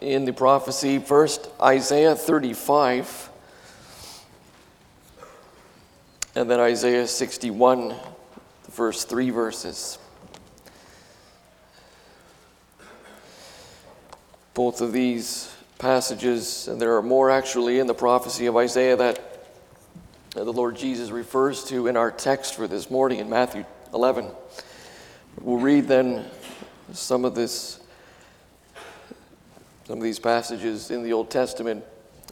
in the prophecy. First, Isaiah 35, and then Isaiah 61, the first three verses. Both of these passages, and there are more actually in the prophecy of Isaiah that the Lord Jesus refers to in our text for this morning in Matthew 11. We'll read then some of this some of these passages in the Old Testament.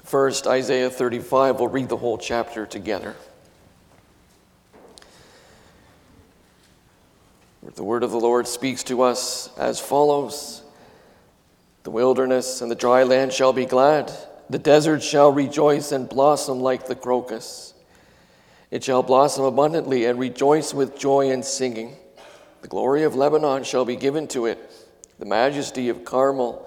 First, Isaiah 35. We'll read the whole chapter together. The word of the Lord speaks to us as follows The wilderness and the dry land shall be glad, the desert shall rejoice and blossom like the crocus. It shall blossom abundantly and rejoice with joy and singing. The glory of Lebanon shall be given to it, the majesty of Carmel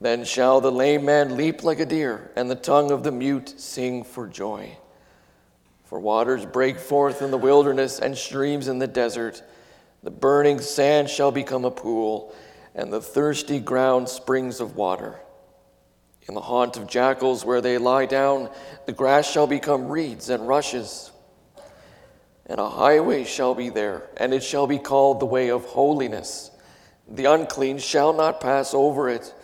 Then shall the lame man leap like a deer, and the tongue of the mute sing for joy. For waters break forth in the wilderness and streams in the desert. The burning sand shall become a pool, and the thirsty ground springs of water. In the haunt of jackals where they lie down, the grass shall become reeds and rushes. And a highway shall be there, and it shall be called the way of holiness. The unclean shall not pass over it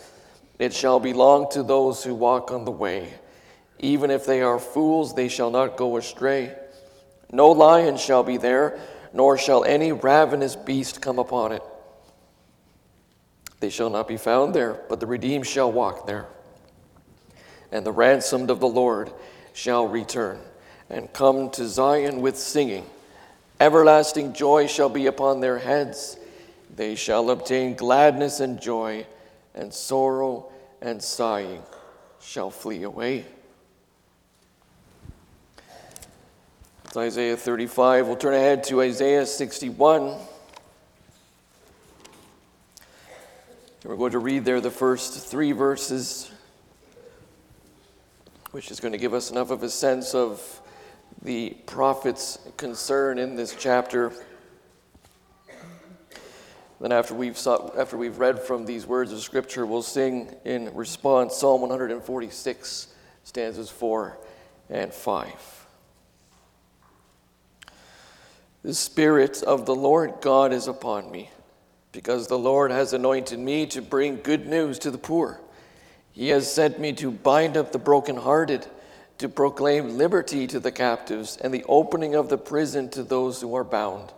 it shall belong to those who walk on the way. Even if they are fools, they shall not go astray. No lion shall be there, nor shall any ravenous beast come upon it. They shall not be found there, but the redeemed shall walk there. And the ransomed of the Lord shall return and come to Zion with singing. Everlasting joy shall be upon their heads. They shall obtain gladness and joy and sorrow and sighing shall flee away. It's Isaiah 35. We'll turn ahead to Isaiah 61. We're going to read there the first three verses, which is going to give us enough of a sense of the prophet's concern in this chapter. Then, after we've, sought, after we've read from these words of Scripture, we'll sing in response Psalm 146, stanzas 4 and 5. The Spirit of the Lord God is upon me, because the Lord has anointed me to bring good news to the poor. He has sent me to bind up the brokenhearted, to proclaim liberty to the captives, and the opening of the prison to those who are bound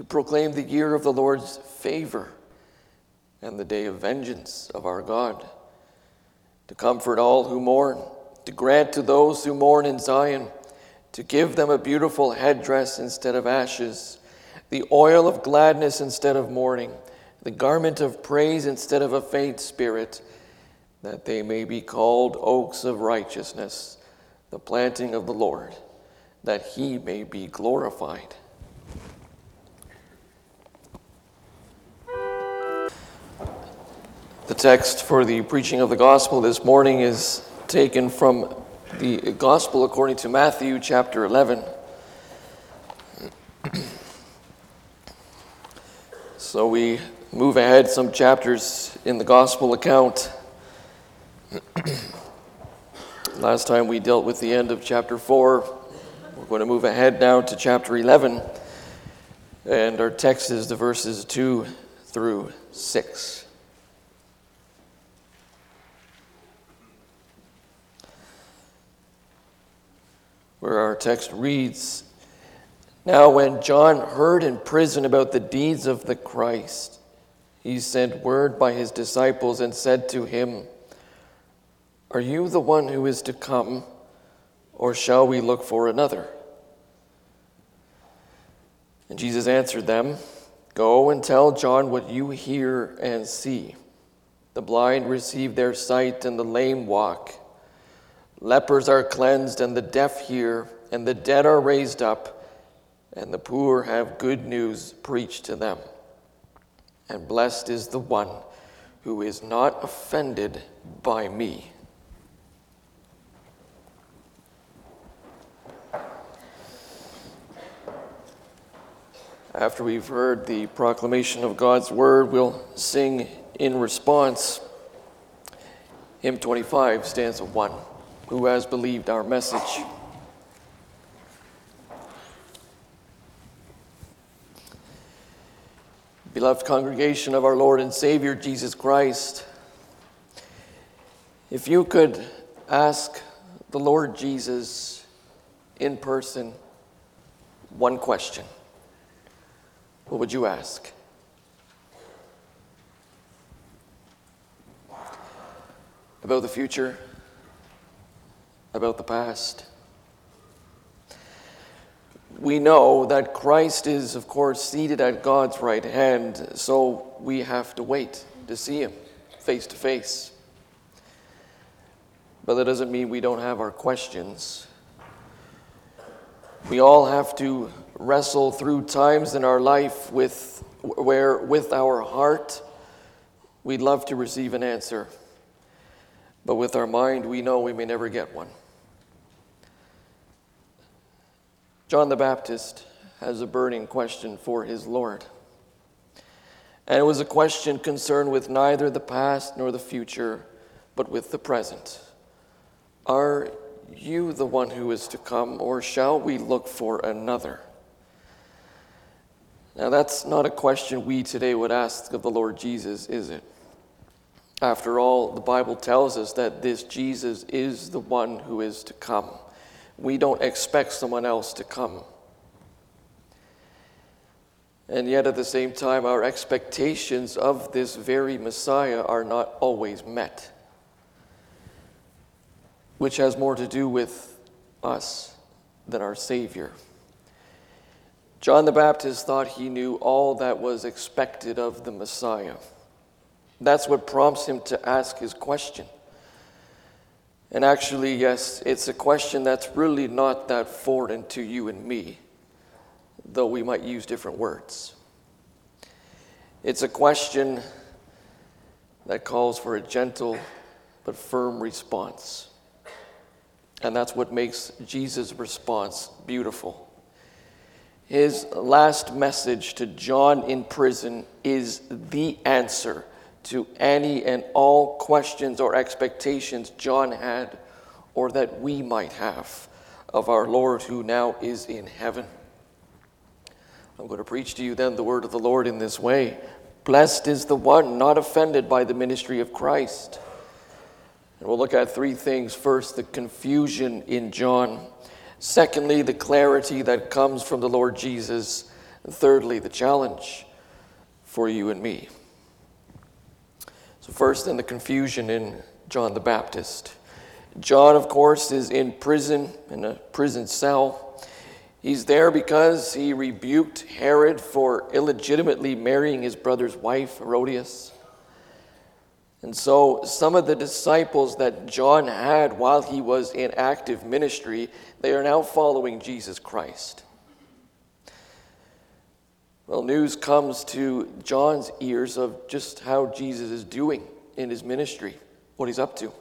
to proclaim the year of the Lord's favor and the day of vengeance of our God, to comfort all who mourn, to grant to those who mourn in Zion, to give them a beautiful headdress instead of ashes, the oil of gladness instead of mourning, the garment of praise instead of a faint spirit, that they may be called oaks of righteousness, the planting of the Lord, that he may be glorified. The text for the preaching of the gospel this morning is taken from the gospel according to Matthew chapter 11. so we move ahead some chapters in the gospel account. Last time we dealt with the end of chapter 4. We're going to move ahead now to chapter 11. And our text is the verses 2 through 6. Where our text reads Now, when John heard in prison about the deeds of the Christ, he sent word by his disciples and said to him, Are you the one who is to come, or shall we look for another? And Jesus answered them, Go and tell John what you hear and see. The blind receive their sight, and the lame walk. Lepers are cleansed, and the deaf hear, and the dead are raised up, and the poor have good news preached to them. And blessed is the one who is not offended by me. After we've heard the proclamation of God's word, we'll sing in response hymn 25, stanza 1 Who has believed our message? Beloved congregation of our Lord and Savior Jesus Christ, if you could ask the Lord Jesus in person one question, what would you ask? About the future? About the past? We know that Christ is, of course, seated at God's right hand, so we have to wait to see him face to face. But that doesn't mean we don't have our questions. We all have to wrestle through times in our life with, where, with our heart, we'd love to receive an answer. But with our mind, we know we may never get one. John the Baptist has a burning question for his Lord. And it was a question concerned with neither the past nor the future, but with the present. Are you the one who is to come, or shall we look for another? Now, that's not a question we today would ask of the Lord Jesus, is it? After all, the Bible tells us that this Jesus is the one who is to come. We don't expect someone else to come. And yet, at the same time, our expectations of this very Messiah are not always met, which has more to do with us than our Savior. John the Baptist thought he knew all that was expected of the Messiah. That's what prompts him to ask his question. And actually, yes, it's a question that's really not that foreign to you and me, though we might use different words. It's a question that calls for a gentle but firm response. And that's what makes Jesus' response beautiful. His last message to John in prison is the answer to any and all questions or expectations John had or that we might have of our Lord who now is in heaven. I'm going to preach to you then the word of the Lord in this way. Blessed is the one not offended by the ministry of Christ. And we'll look at three things. First, the confusion in John. Secondly, the clarity that comes from the Lord Jesus. And thirdly, the challenge for you and me. So, first, then the confusion in John the Baptist. John, of course, is in prison, in a prison cell. He's there because he rebuked Herod for illegitimately marrying his brother's wife, Herodias. And so, some of the disciples that John had while he was in active ministry, they are now following Jesus Christ. Well, news comes to John's ears of just how Jesus is doing in his ministry, what he's up to.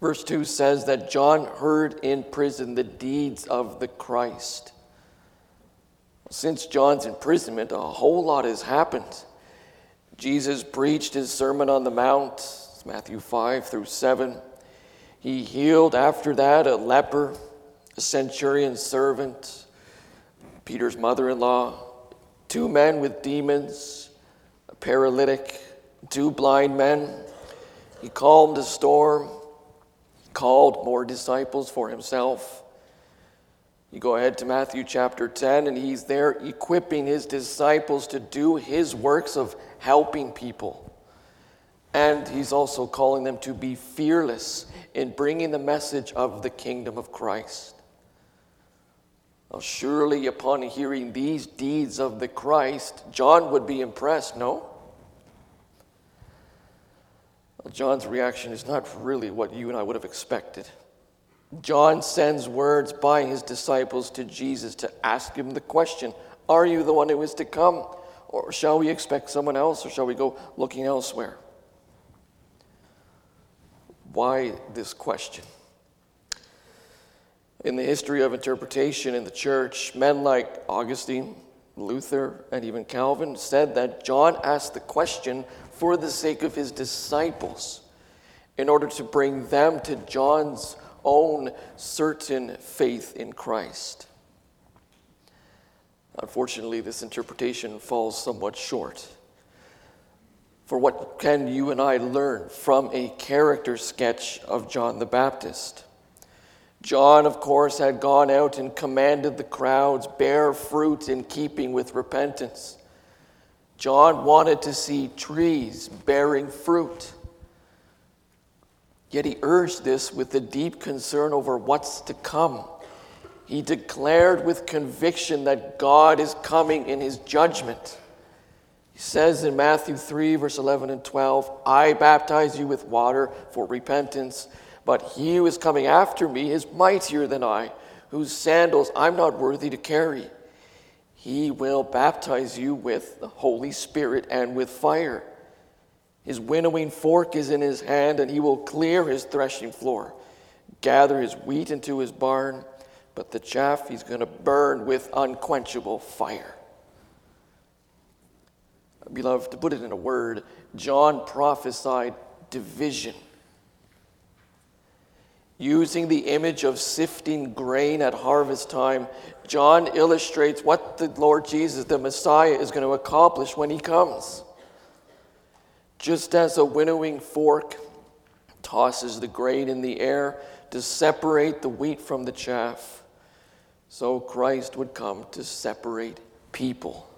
Verse 2 says that John heard in prison the deeds of the Christ. Since John's imprisonment, a whole lot has happened. Jesus preached his Sermon on the Mount, Matthew 5 through 7. He healed after that a leper, a centurion's servant, Peter's mother in law, two men with demons, a paralytic, two blind men. He calmed the storm, he called more disciples for himself. You go ahead to Matthew chapter 10, and he's there equipping his disciples to do his works of helping people. And he's also calling them to be fearless in bringing the message of the kingdom of Christ. Well, surely, upon hearing these deeds of the Christ, John would be impressed, no? Well, John's reaction is not really what you and I would have expected. John sends words by his disciples to Jesus to ask him the question Are you the one who is to come? Or shall we expect someone else? Or shall we go looking elsewhere? Why this question? In the history of interpretation in the church, men like Augustine, Luther, and even Calvin said that John asked the question for the sake of his disciples, in order to bring them to John's own certain faith in Christ. Unfortunately, this interpretation falls somewhat short. For what can you and I learn from a character sketch of John the Baptist? John, of course, had gone out and commanded the crowds bear fruit in keeping with repentance. John wanted to see trees bearing fruit. Yet he urged this with a deep concern over what's to come. He declared with conviction that God is coming in his judgment. He says in Matthew 3, verse 11 and 12, I baptize you with water for repentance, but he who is coming after me is mightier than I, whose sandals I'm not worthy to carry. He will baptize you with the Holy Spirit and with fire. His winnowing fork is in his hand, and he will clear his threshing floor, gather his wheat into his barn, but the chaff he's going to burn with unquenchable fire. Beloved, to put it in a word, John prophesied division. Using the image of sifting grain at harvest time, John illustrates what the Lord Jesus, the Messiah, is going to accomplish when he comes. Just as a winnowing fork tosses the grain in the air to separate the wheat from the chaff, so Christ would come to separate people.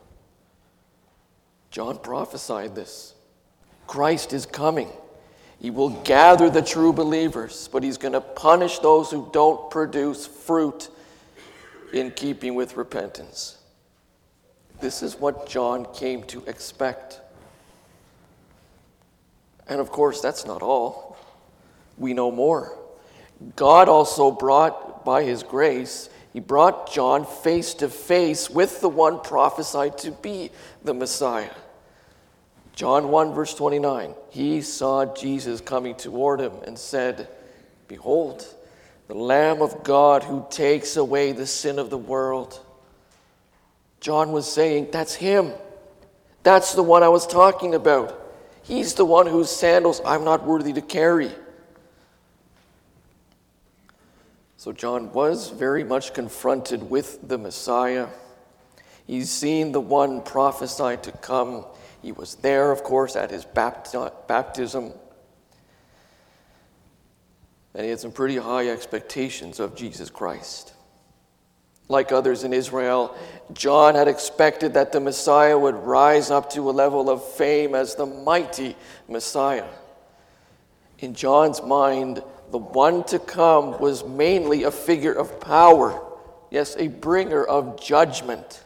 John prophesied this. Christ is coming. He will gather the true believers, but he's going to punish those who don't produce fruit in keeping with repentance. This is what John came to expect. And of course, that's not all. We know more. God also brought, by his grace, he brought John face to face with the one prophesied to be the Messiah. John 1, verse 29, he saw Jesus coming toward him and said, Behold, the Lamb of God who takes away the sin of the world. John was saying, That's him. That's the one I was talking about. He's the one whose sandals I'm not worthy to carry. So John was very much confronted with the Messiah. He's seen the one prophesied to come. He was there, of course, at his baptism. And he had some pretty high expectations of Jesus Christ. Like others in Israel, John had expected that the Messiah would rise up to a level of fame as the mighty Messiah. In John's mind, the one to come was mainly a figure of power, yes, a bringer of judgment.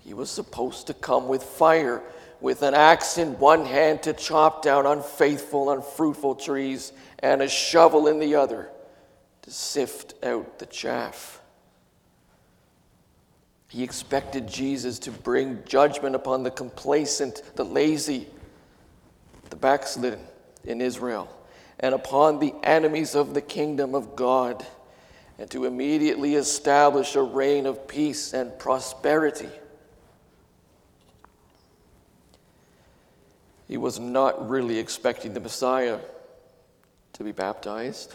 He was supposed to come with fire, with an axe in one hand to chop down unfaithful, unfruitful trees, and a shovel in the other to sift out the chaff. He expected Jesus to bring judgment upon the complacent, the lazy, the backslidden in Israel, and upon the enemies of the kingdom of God, and to immediately establish a reign of peace and prosperity. He was not really expecting the Messiah to be baptized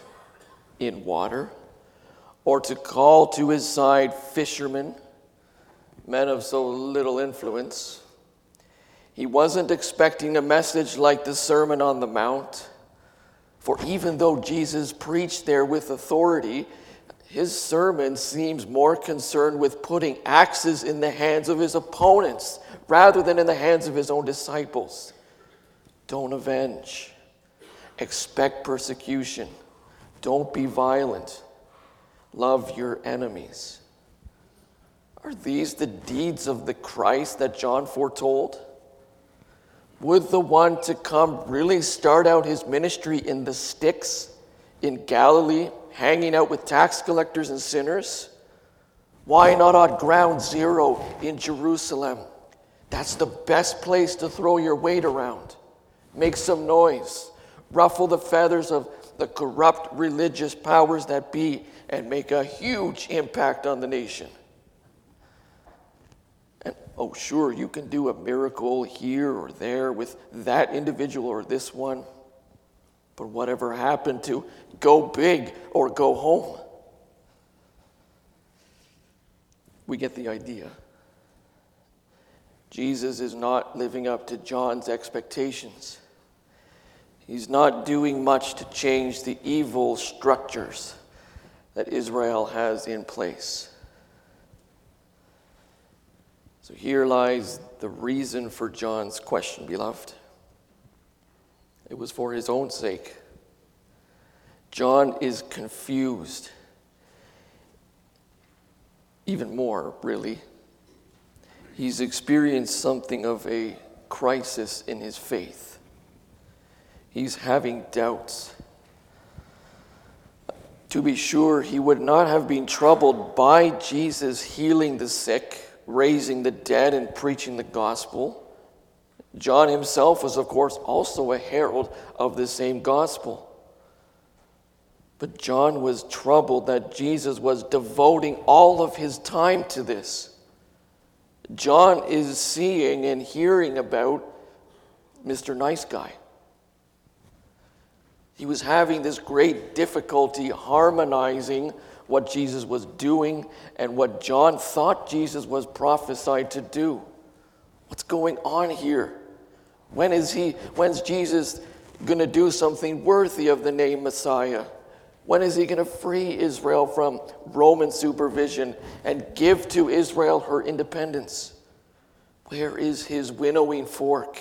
in water or to call to his side fishermen men of so little influence. He wasn't expecting a message like the Sermon on the Mount, for even though Jesus preached there with authority, his sermon seems more concerned with putting axes in the hands of his opponents rather than in the hands of his own disciples. Don't avenge. Expect persecution. Don't be violent. Love your enemies. Are these the deeds of the Christ that John foretold? Would the one to come really start out his ministry in the sticks in Galilee, hanging out with tax collectors and sinners? Why not on ground zero in Jerusalem? That's the best place to throw your weight around. Make some noise, ruffle the feathers of the corrupt religious powers that be, and make a huge impact on the nation. And oh, sure, you can do a miracle here or there with that individual or this one. But whatever happened to go big or go home? We get the idea. Jesus is not living up to John's expectations. He's not doing much to change the evil structures that Israel has in place. So here lies the reason for John's question, beloved. It was for his own sake. John is confused. Even more, really. He's experienced something of a crisis in his faith. He's having doubts. To be sure, he would not have been troubled by Jesus healing the sick, raising the dead, and preaching the gospel. John himself was, of course, also a herald of the same gospel. But John was troubled that Jesus was devoting all of his time to this. John is seeing and hearing about Mr. Nice Guy. He was having this great difficulty harmonizing what Jesus was doing and what John thought Jesus was prophesied to do. What's going on here? When is he when's Jesus going to do something worthy of the name Messiah? When is he going to free Israel from Roman supervision and give to Israel her independence? Where is his winnowing fork?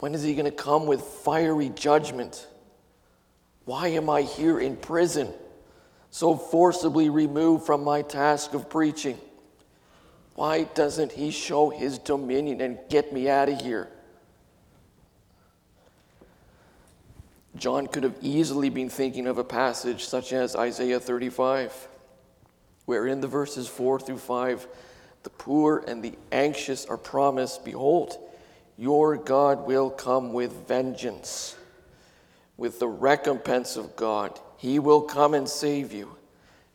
When is he going to come with fiery judgment? Why am I here in prison, so forcibly removed from my task of preaching? Why doesn't he show his dominion and get me out of here? John could have easily been thinking of a passage such as Isaiah 35, where in the verses 4 through 5, the poor and the anxious are promised, Behold, your God will come with vengeance, with the recompense of God. He will come and save you.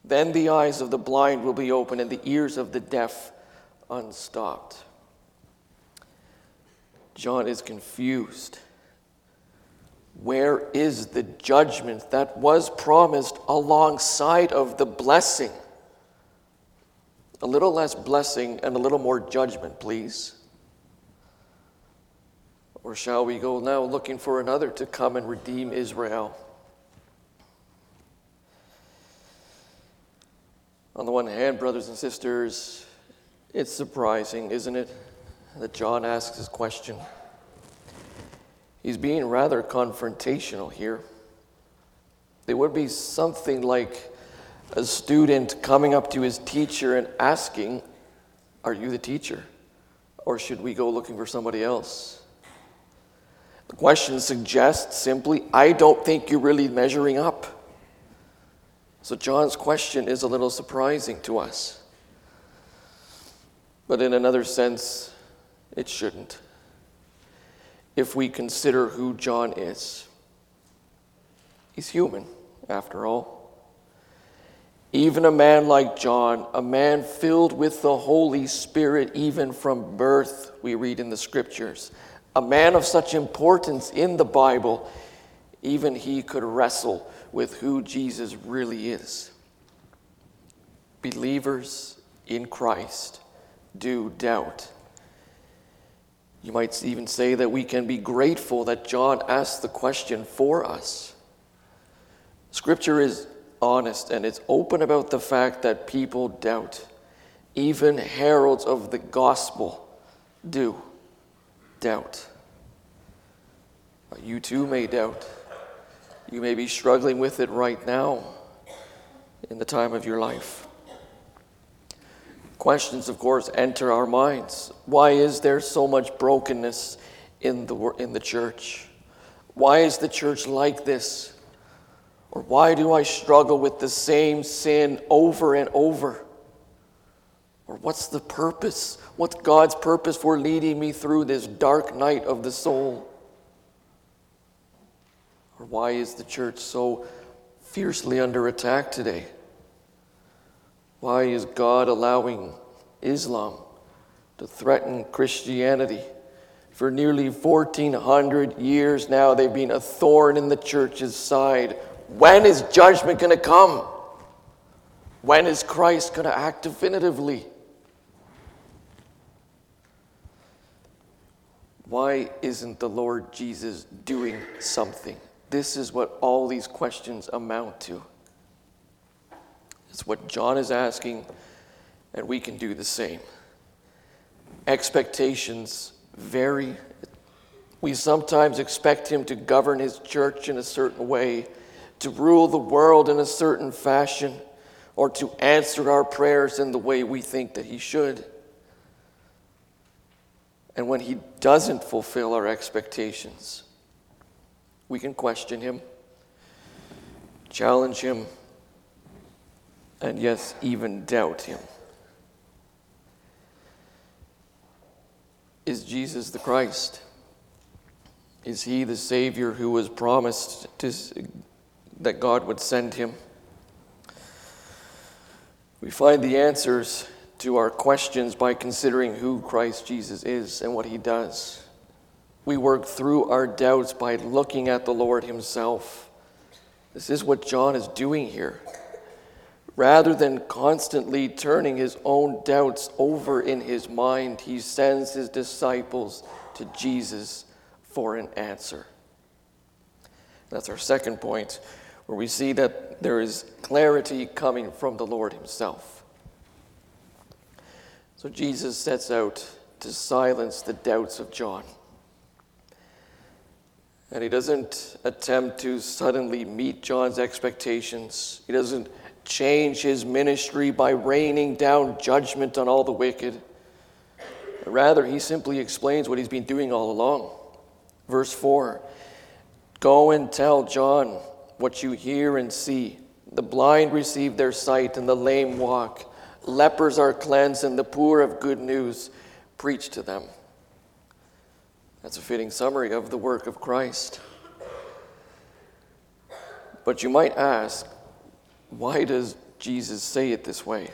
Then the eyes of the blind will be opened and the ears of the deaf unstopped. John is confused. Where is the judgment that was promised alongside of the blessing? A little less blessing and a little more judgment, please. Or shall we go now looking for another to come and redeem Israel? On the one hand, brothers and sisters, it's surprising, isn't it, that John asks this question. He's being rather confrontational here. It would be something like a student coming up to his teacher and asking, Are you the teacher? Or should we go looking for somebody else? The question suggests simply, I don't think you're really measuring up. So John's question is a little surprising to us. But in another sense, it shouldn't. If we consider who John is, he's human, after all. Even a man like John, a man filled with the Holy Spirit, even from birth, we read in the scriptures, a man of such importance in the Bible, even he could wrestle with who Jesus really is. Believers in Christ do doubt. You might even say that we can be grateful that John asked the question for us. Scripture is honest and it's open about the fact that people doubt. Even heralds of the gospel do doubt. You too may doubt. You may be struggling with it right now in the time of your life. Questions, of course, enter our minds. Why is there so much brokenness in the, in the church? Why is the church like this? Or why do I struggle with the same sin over and over? Or what's the purpose? What's God's purpose for leading me through this dark night of the soul? Or why is the church so fiercely under attack today? Why is God allowing Islam to threaten Christianity? For nearly 1400 years now, they've been a thorn in the church's side. When is judgment going to come? When is Christ going to act definitively? Why isn't the Lord Jesus doing something? This is what all these questions amount to. It's what John is asking, and we can do the same. Expectations vary. We sometimes expect him to govern his church in a certain way, to rule the world in a certain fashion, or to answer our prayers in the way we think that he should. And when he doesn't fulfill our expectations, we can question him, challenge him, and yes, even doubt him. Is Jesus the Christ? Is he the Savior who was promised to, that God would send him? We find the answers to our questions by considering who Christ Jesus is and what he does. We work through our doubts by looking at the Lord himself. This is what John is doing here. Rather than constantly turning his own doubts over in his mind, he sends his disciples to Jesus for an answer. That's our second point, where we see that there is clarity coming from the Lord himself. So Jesus sets out to silence the doubts of John. And he doesn't attempt to suddenly meet John's expectations. He doesn't change his ministry by raining down judgment on all the wicked. Rather, he simply explains what he's been doing all along. Verse 4 Go and tell John what you hear and see. The blind receive their sight, and the lame walk lepers are cleansed, and the poor have good news preached to them. That's a fitting summary of the work of Christ. But you might ask, why does Jesus say it this way?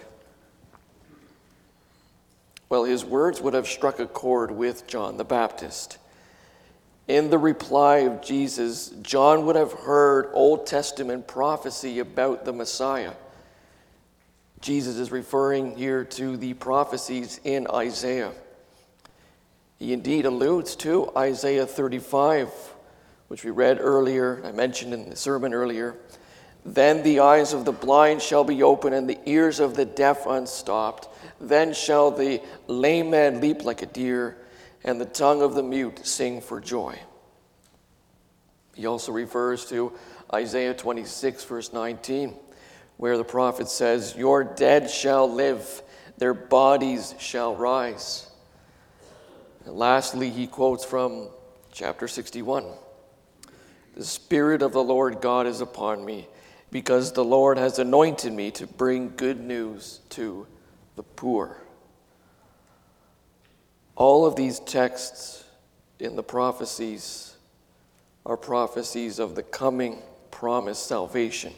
Well, his words would have struck a chord with John the Baptist. In the reply of Jesus, John would have heard Old Testament prophecy about the Messiah. Jesus is referring here to the prophecies in Isaiah. He indeed alludes to Isaiah 35, which we read earlier, I mentioned in the sermon earlier. Then the eyes of the blind shall be open, and the ears of the deaf unstopped. Then shall the lame man leap like a deer, and the tongue of the mute sing for joy. He also refers to Isaiah 26, verse 19 where the prophet says, Your dead shall live, their bodies shall rise. And lastly, he quotes from chapter 61 The Spirit of the Lord God is upon me, because the Lord has anointed me to bring good news to the poor. All of these texts in the prophecies are prophecies of the coming promised salvation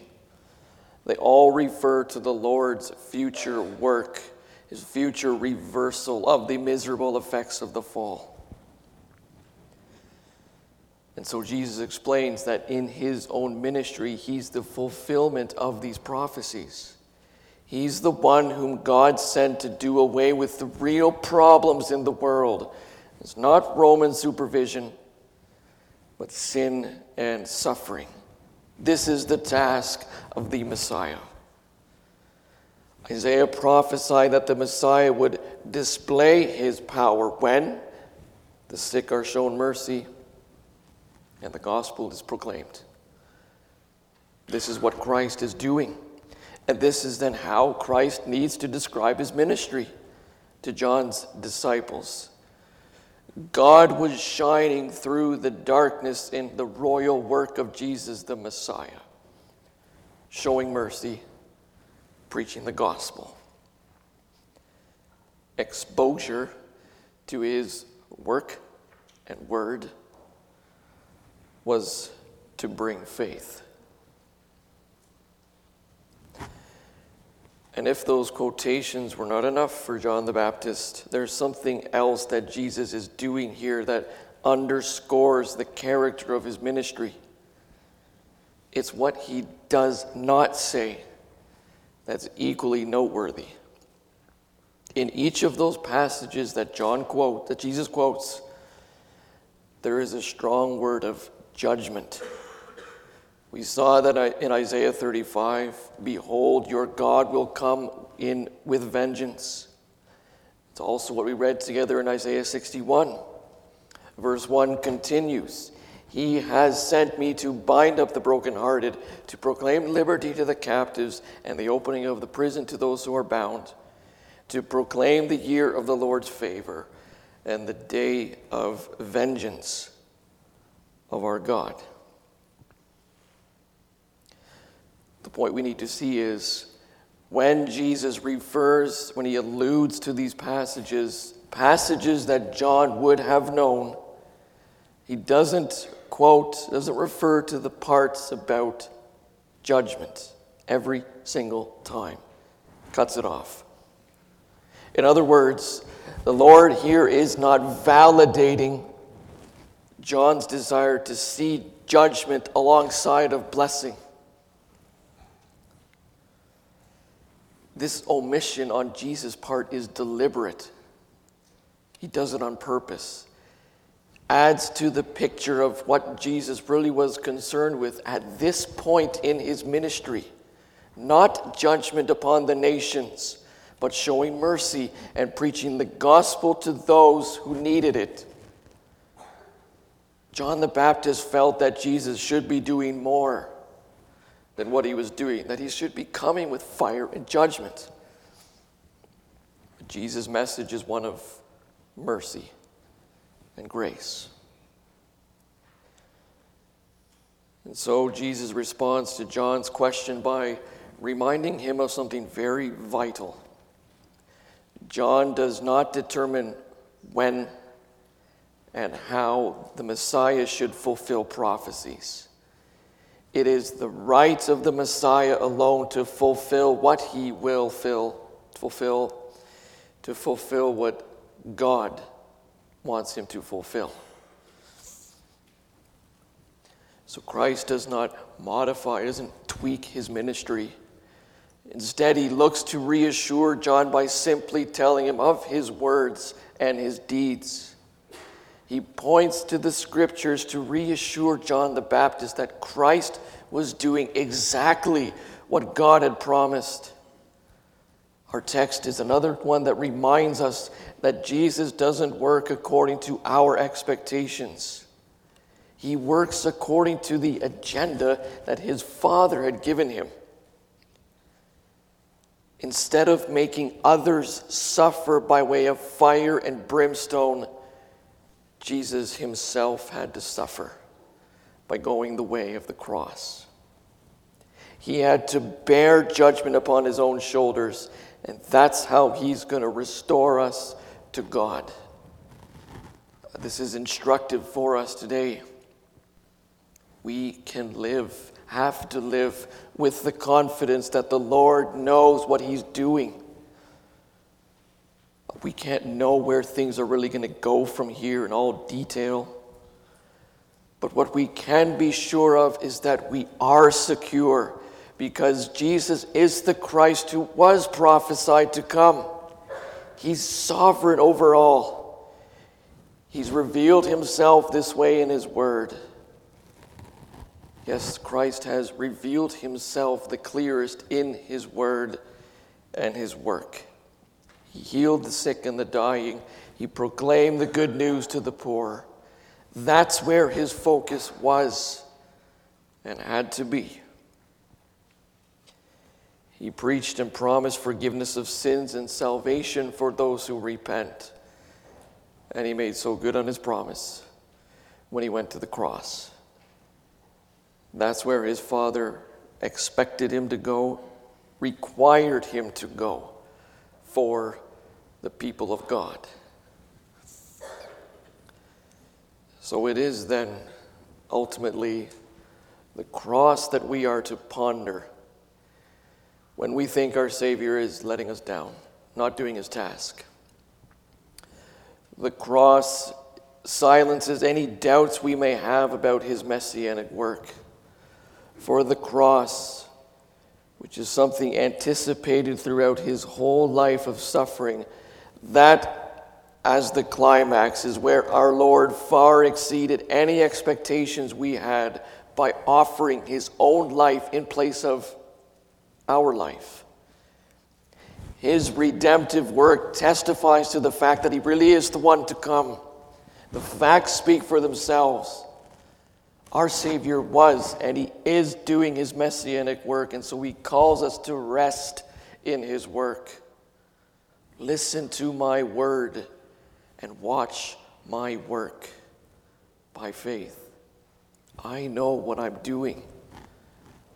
they all refer to the Lord's future work, his future reversal of the miserable effects of the fall. And so Jesus explains that in his own ministry, he's the fulfillment of these prophecies. He's the one whom God sent to do away with the real problems in the world. It's not Roman supervision, but sin and suffering. This is the task of the Messiah. Isaiah prophesied that the Messiah would display his power when the sick are shown mercy and the gospel is proclaimed. This is what Christ is doing. And this is then how Christ needs to describe his ministry to John's disciples. God was shining through the darkness in the royal work of Jesus the Messiah, showing mercy, preaching the gospel. Exposure to his work and word was to bring faith. And if those quotations were not enough for John the Baptist, there's something else that Jesus is doing here that underscores the character of his ministry. It's what he does not say that's equally noteworthy. In each of those passages that John quote, that Jesus quotes, there is a strong word of judgment. We saw that in Isaiah 35 Behold, your God will come in with vengeance. It's also what we read together in Isaiah 61. Verse 1 continues He has sent me to bind up the brokenhearted, to proclaim liberty to the captives, and the opening of the prison to those who are bound, to proclaim the year of the Lord's favor and the day of vengeance of our God. The point we need to see is when Jesus refers, when he alludes to these passages, passages that John would have known, he doesn't quote, doesn't refer to the parts about judgment every single time. Cuts it off. In other words, the Lord here is not validating John's desire to see judgment alongside of blessing. This omission on Jesus' part is deliberate. He does it on purpose. Adds to the picture of what Jesus really was concerned with at this point in his ministry. Not judgment upon the nations, but showing mercy and preaching the gospel to those who needed it. John the Baptist felt that Jesus should be doing more than what he was doing, that he should be coming with fire and judgment. But Jesus' message is one of mercy and grace. And so Jesus responds to John's question by reminding him of something very vital. John does not determine when and how the Messiah should fulfill prophecies. It is the right of the Messiah alone to fulfill what he will fill, fulfill, to fulfill what God wants him to fulfill. So Christ does not modify, doesn't tweak his ministry. Instead, he looks to reassure John by simply telling him of his words and his deeds. He points to the scriptures to reassure John the Baptist that Christ was doing exactly what God had promised. Our text is another one that reminds us that Jesus doesn't work according to our expectations. He works according to the agenda that his Father had given him. Instead of making others suffer by way of fire and brimstone, Jesus himself had to suffer by going the way of the cross. He had to bear judgment upon his own shoulders, and that's how he's going to restore us to God. This is instructive for us today. We can live, have to live with the confidence that the Lord knows what he's doing we can't know where things are really going to go from here in all detail. But what we can be sure of is that we are secure because Jesus is the Christ who was prophesied to come. He's sovereign over all. He's revealed himself this way in his word. Yes, Christ has revealed himself the clearest in his word and his work. He healed the sick and the dying. He proclaimed the good news to the poor. That's where his focus was and had to be. He preached and promised forgiveness of sins and salvation for those who repent. And he made so good on his promise when he went to the cross. That's where his father expected him to go, required him to go for the people of God. So it is then ultimately the cross that we are to ponder when we think our Savior is letting us down, not doing his task. The cross silences any doubts we may have about his messianic work. For the cross, which is something anticipated throughout his whole life of suffering, that as the climax is where our Lord far exceeded any expectations we had by offering his own life in place of our life. His redemptive work testifies to the fact that he really is the one to come. The facts speak for themselves. Our Savior was and he is doing his messianic work, and so he calls us to rest in his work. Listen to my word and watch my work by faith. I know what I'm doing.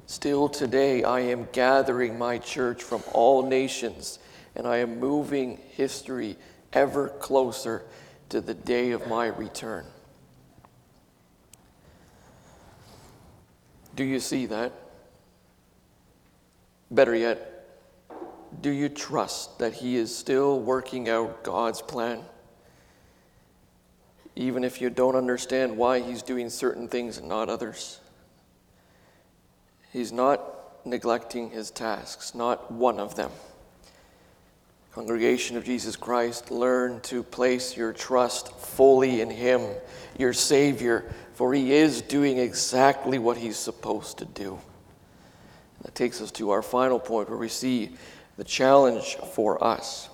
Still today, I am gathering my church from all nations, and I am moving history ever closer to the day of my return. Do you see that? Better yet, do you trust that He is still working out God's plan? Even if you don't understand why He's doing certain things and not others. He's not neglecting His tasks, not one of them. Congregation of Jesus Christ, learn to place your trust fully in Him, your Savior, for He is doing exactly what He's supposed to do. That takes us to our final point where we see the challenge for us.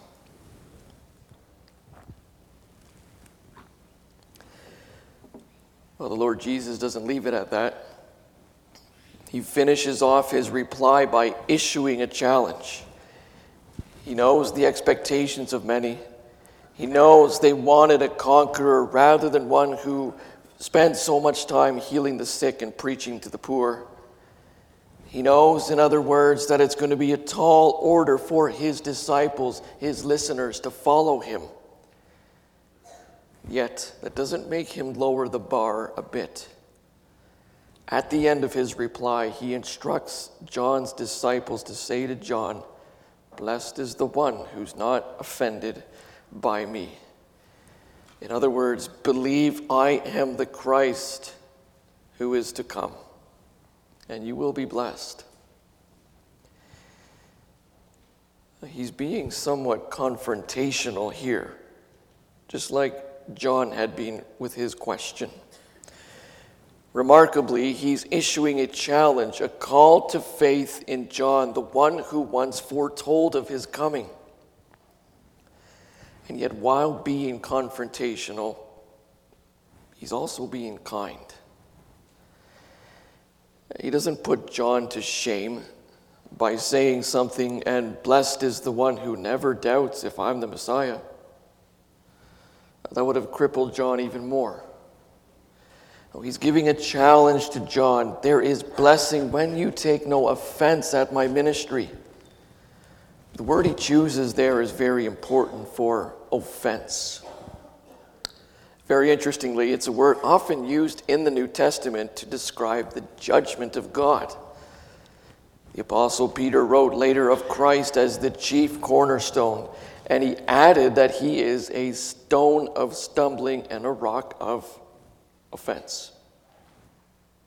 Well, the Lord Jesus doesn't leave it at that. He finishes off his reply by issuing a challenge. He knows the expectations of many. He knows they wanted a conqueror rather than one who spent so much time healing the sick and preaching to the poor. He knows, in other words, that it's going to be a tall order for his disciples, his listeners, to follow him. Yet, that doesn't make him lower the bar a bit. At the end of his reply, he instructs John's disciples to say to John, Blessed is the one who's not offended by me. In other words, believe I am the Christ who is to come, and you will be blessed. He's being somewhat confrontational here, just like John had been with his question. Remarkably, he's issuing a challenge, a call to faith in John, the one who once foretold of his coming. And yet, while being confrontational, he's also being kind. He doesn't put John to shame by saying something, and blessed is the one who never doubts if I'm the Messiah that would have crippled John even more. He's giving a challenge to John. There is blessing when you take no offense at my ministry. The word he chooses there is very important for offense. Very interestingly, it's a word often used in the New Testament to describe the judgment of God. The Apostle Peter wrote later of Christ as the chief cornerstone and he added that he is a stone of stumbling and a rock of offense.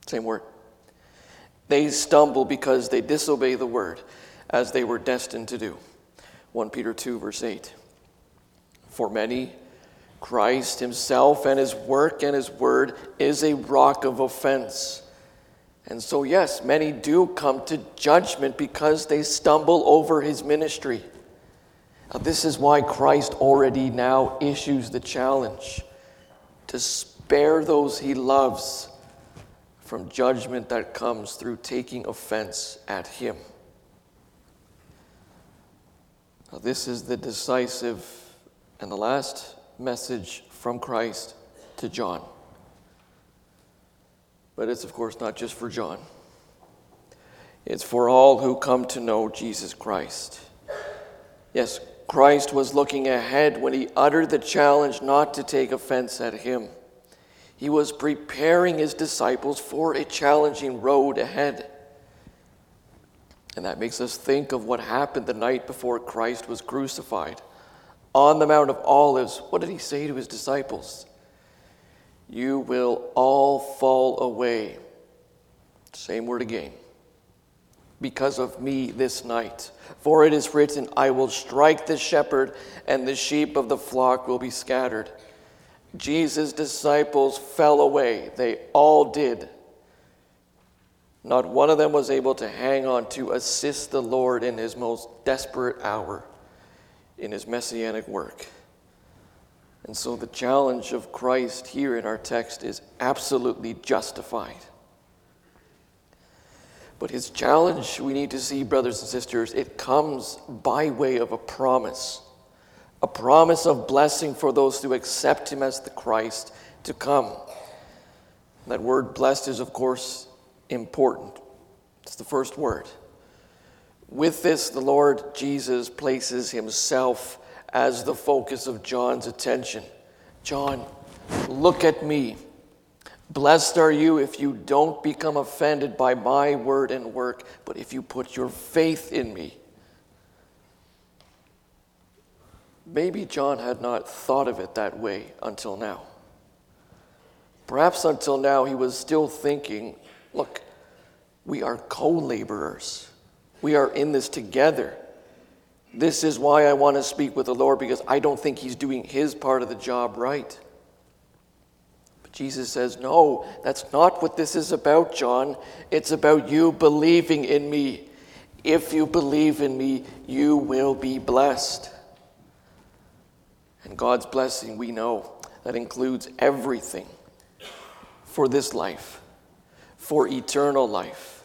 Same word. They stumble because they disobey the word as they were destined to do. 1 Peter 2, verse 8. For many, Christ himself and his work and his word is a rock of offense. And so, yes, many do come to judgment because they stumble over his ministry. Now, this is why Christ already now issues the challenge to spare those he loves from judgment that comes through taking offense at him. This is the decisive and the last message from Christ to John. But it's, of course, not just for John, it's for all who come to know Jesus Christ. Yes, Christ was looking ahead when he uttered the challenge not to take offense at him. He was preparing his disciples for a challenging road ahead. And that makes us think of what happened the night before Christ was crucified. On the Mount of Olives, what did he say to his disciples? You will all fall away. Same word again. Because of me this night. For it is written, I will strike the shepherd, and the sheep of the flock will be scattered. Jesus' disciples fell away. They all did. Not one of them was able to hang on to assist the Lord in his most desperate hour in his messianic work. And so the challenge of Christ here in our text is absolutely justified. But his challenge, we need to see, brothers and sisters, it comes by way of a promise a promise of blessing for those who accept him as the Christ to come. That word blessed is, of course, important. It's the first word. With this, the Lord Jesus places himself as the focus of John's attention. John, look at me. Blessed are you if you don't become offended by my word and work, but if you put your faith in me. Maybe John had not thought of it that way until now. Perhaps until now he was still thinking, look, we are co laborers. We are in this together. This is why I want to speak with the Lord because I don't think he's doing his part of the job right. But Jesus says, No, that's not what this is about, John. It's about you believing in me. If you believe in me, you will be blessed. And God's blessing, we know, that includes everything for this life, for eternal life.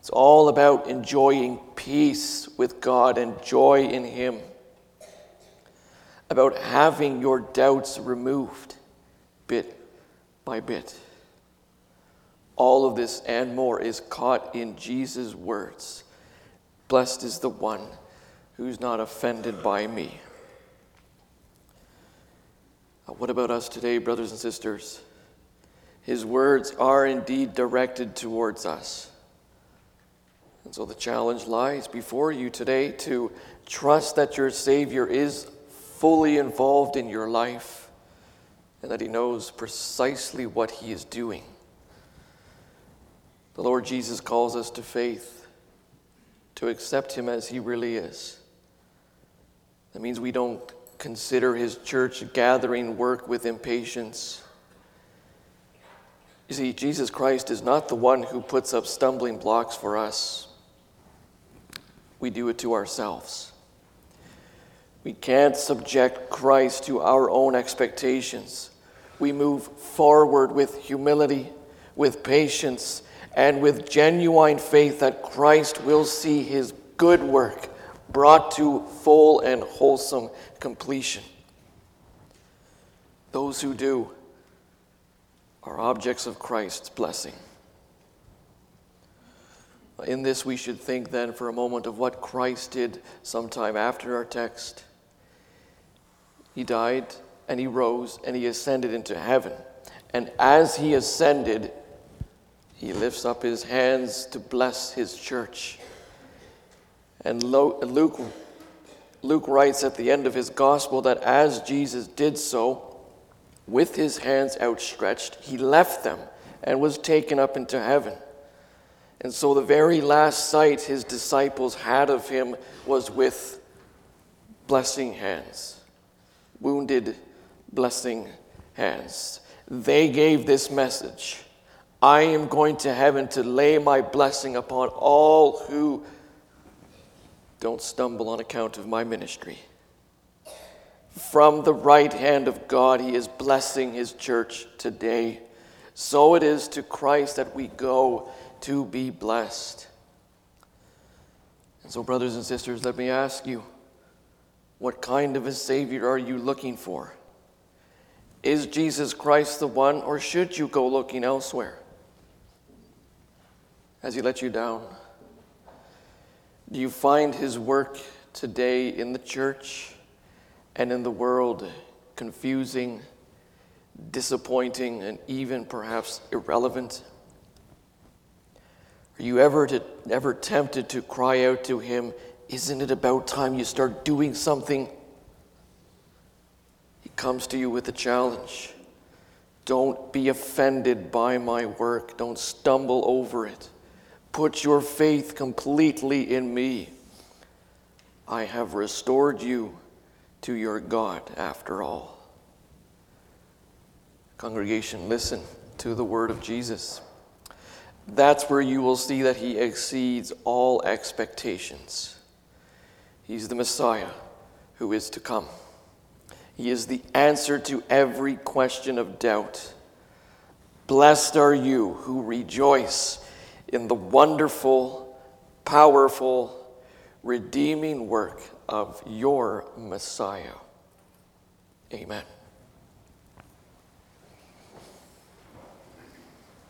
It's all about enjoying peace with God and joy in Him, about having your doubts removed bit by bit. All of this and more is caught in Jesus' words Blessed is the one who's not offended by me. What about us today, brothers and sisters? His words are indeed directed towards us. And so the challenge lies before you today to trust that your Savior is fully involved in your life and that He knows precisely what He is doing. The Lord Jesus calls us to faith, to accept Him as He really is. That means we don't consider his church gathering work with impatience. You see, Jesus Christ is not the one who puts up stumbling blocks for us. We do it to ourselves. We can't subject Christ to our own expectations. We move forward with humility, with patience, and with genuine faith that Christ will see his good work brought to full and wholesome completion. Those who do are objects of Christ's blessing. In this, we should think then for a moment of what Christ did sometime after our text. He died and he rose and he ascended into heaven. And as he ascended, he lifts up his hands to bless his church. And Luke, Luke writes at the end of his gospel that as Jesus did so, with his hands outstretched, he left them and was taken up into heaven. And so the very last sight his disciples had of him was with blessing hands, wounded, blessing hands. They gave this message I am going to heaven to lay my blessing upon all who don't stumble on account of my ministry. From the right hand of God, He is blessing His church today. So it is to Christ that we go to be blessed. And so, brothers and sisters, let me ask you what kind of a Savior are you looking for? Is Jesus Christ the one, or should you go looking elsewhere? Has he let you down? Do you find his work today in the church and in the world confusing, disappointing, and even perhaps irrelevant? Are you ever, to, ever tempted to cry out to him, Isn't it about time you start doing something? He comes to you with a challenge. Don't be offended by my work, don't stumble over it. Put your faith completely in me. I have restored you to your God after all. Congregation, listen to the word of Jesus. That's where you will see that he exceeds all expectations. He's the Messiah who is to come. He is the answer to every question of doubt. Blessed are you who rejoice in the wonderful, powerful, redeeming work of your Messiah. Amen.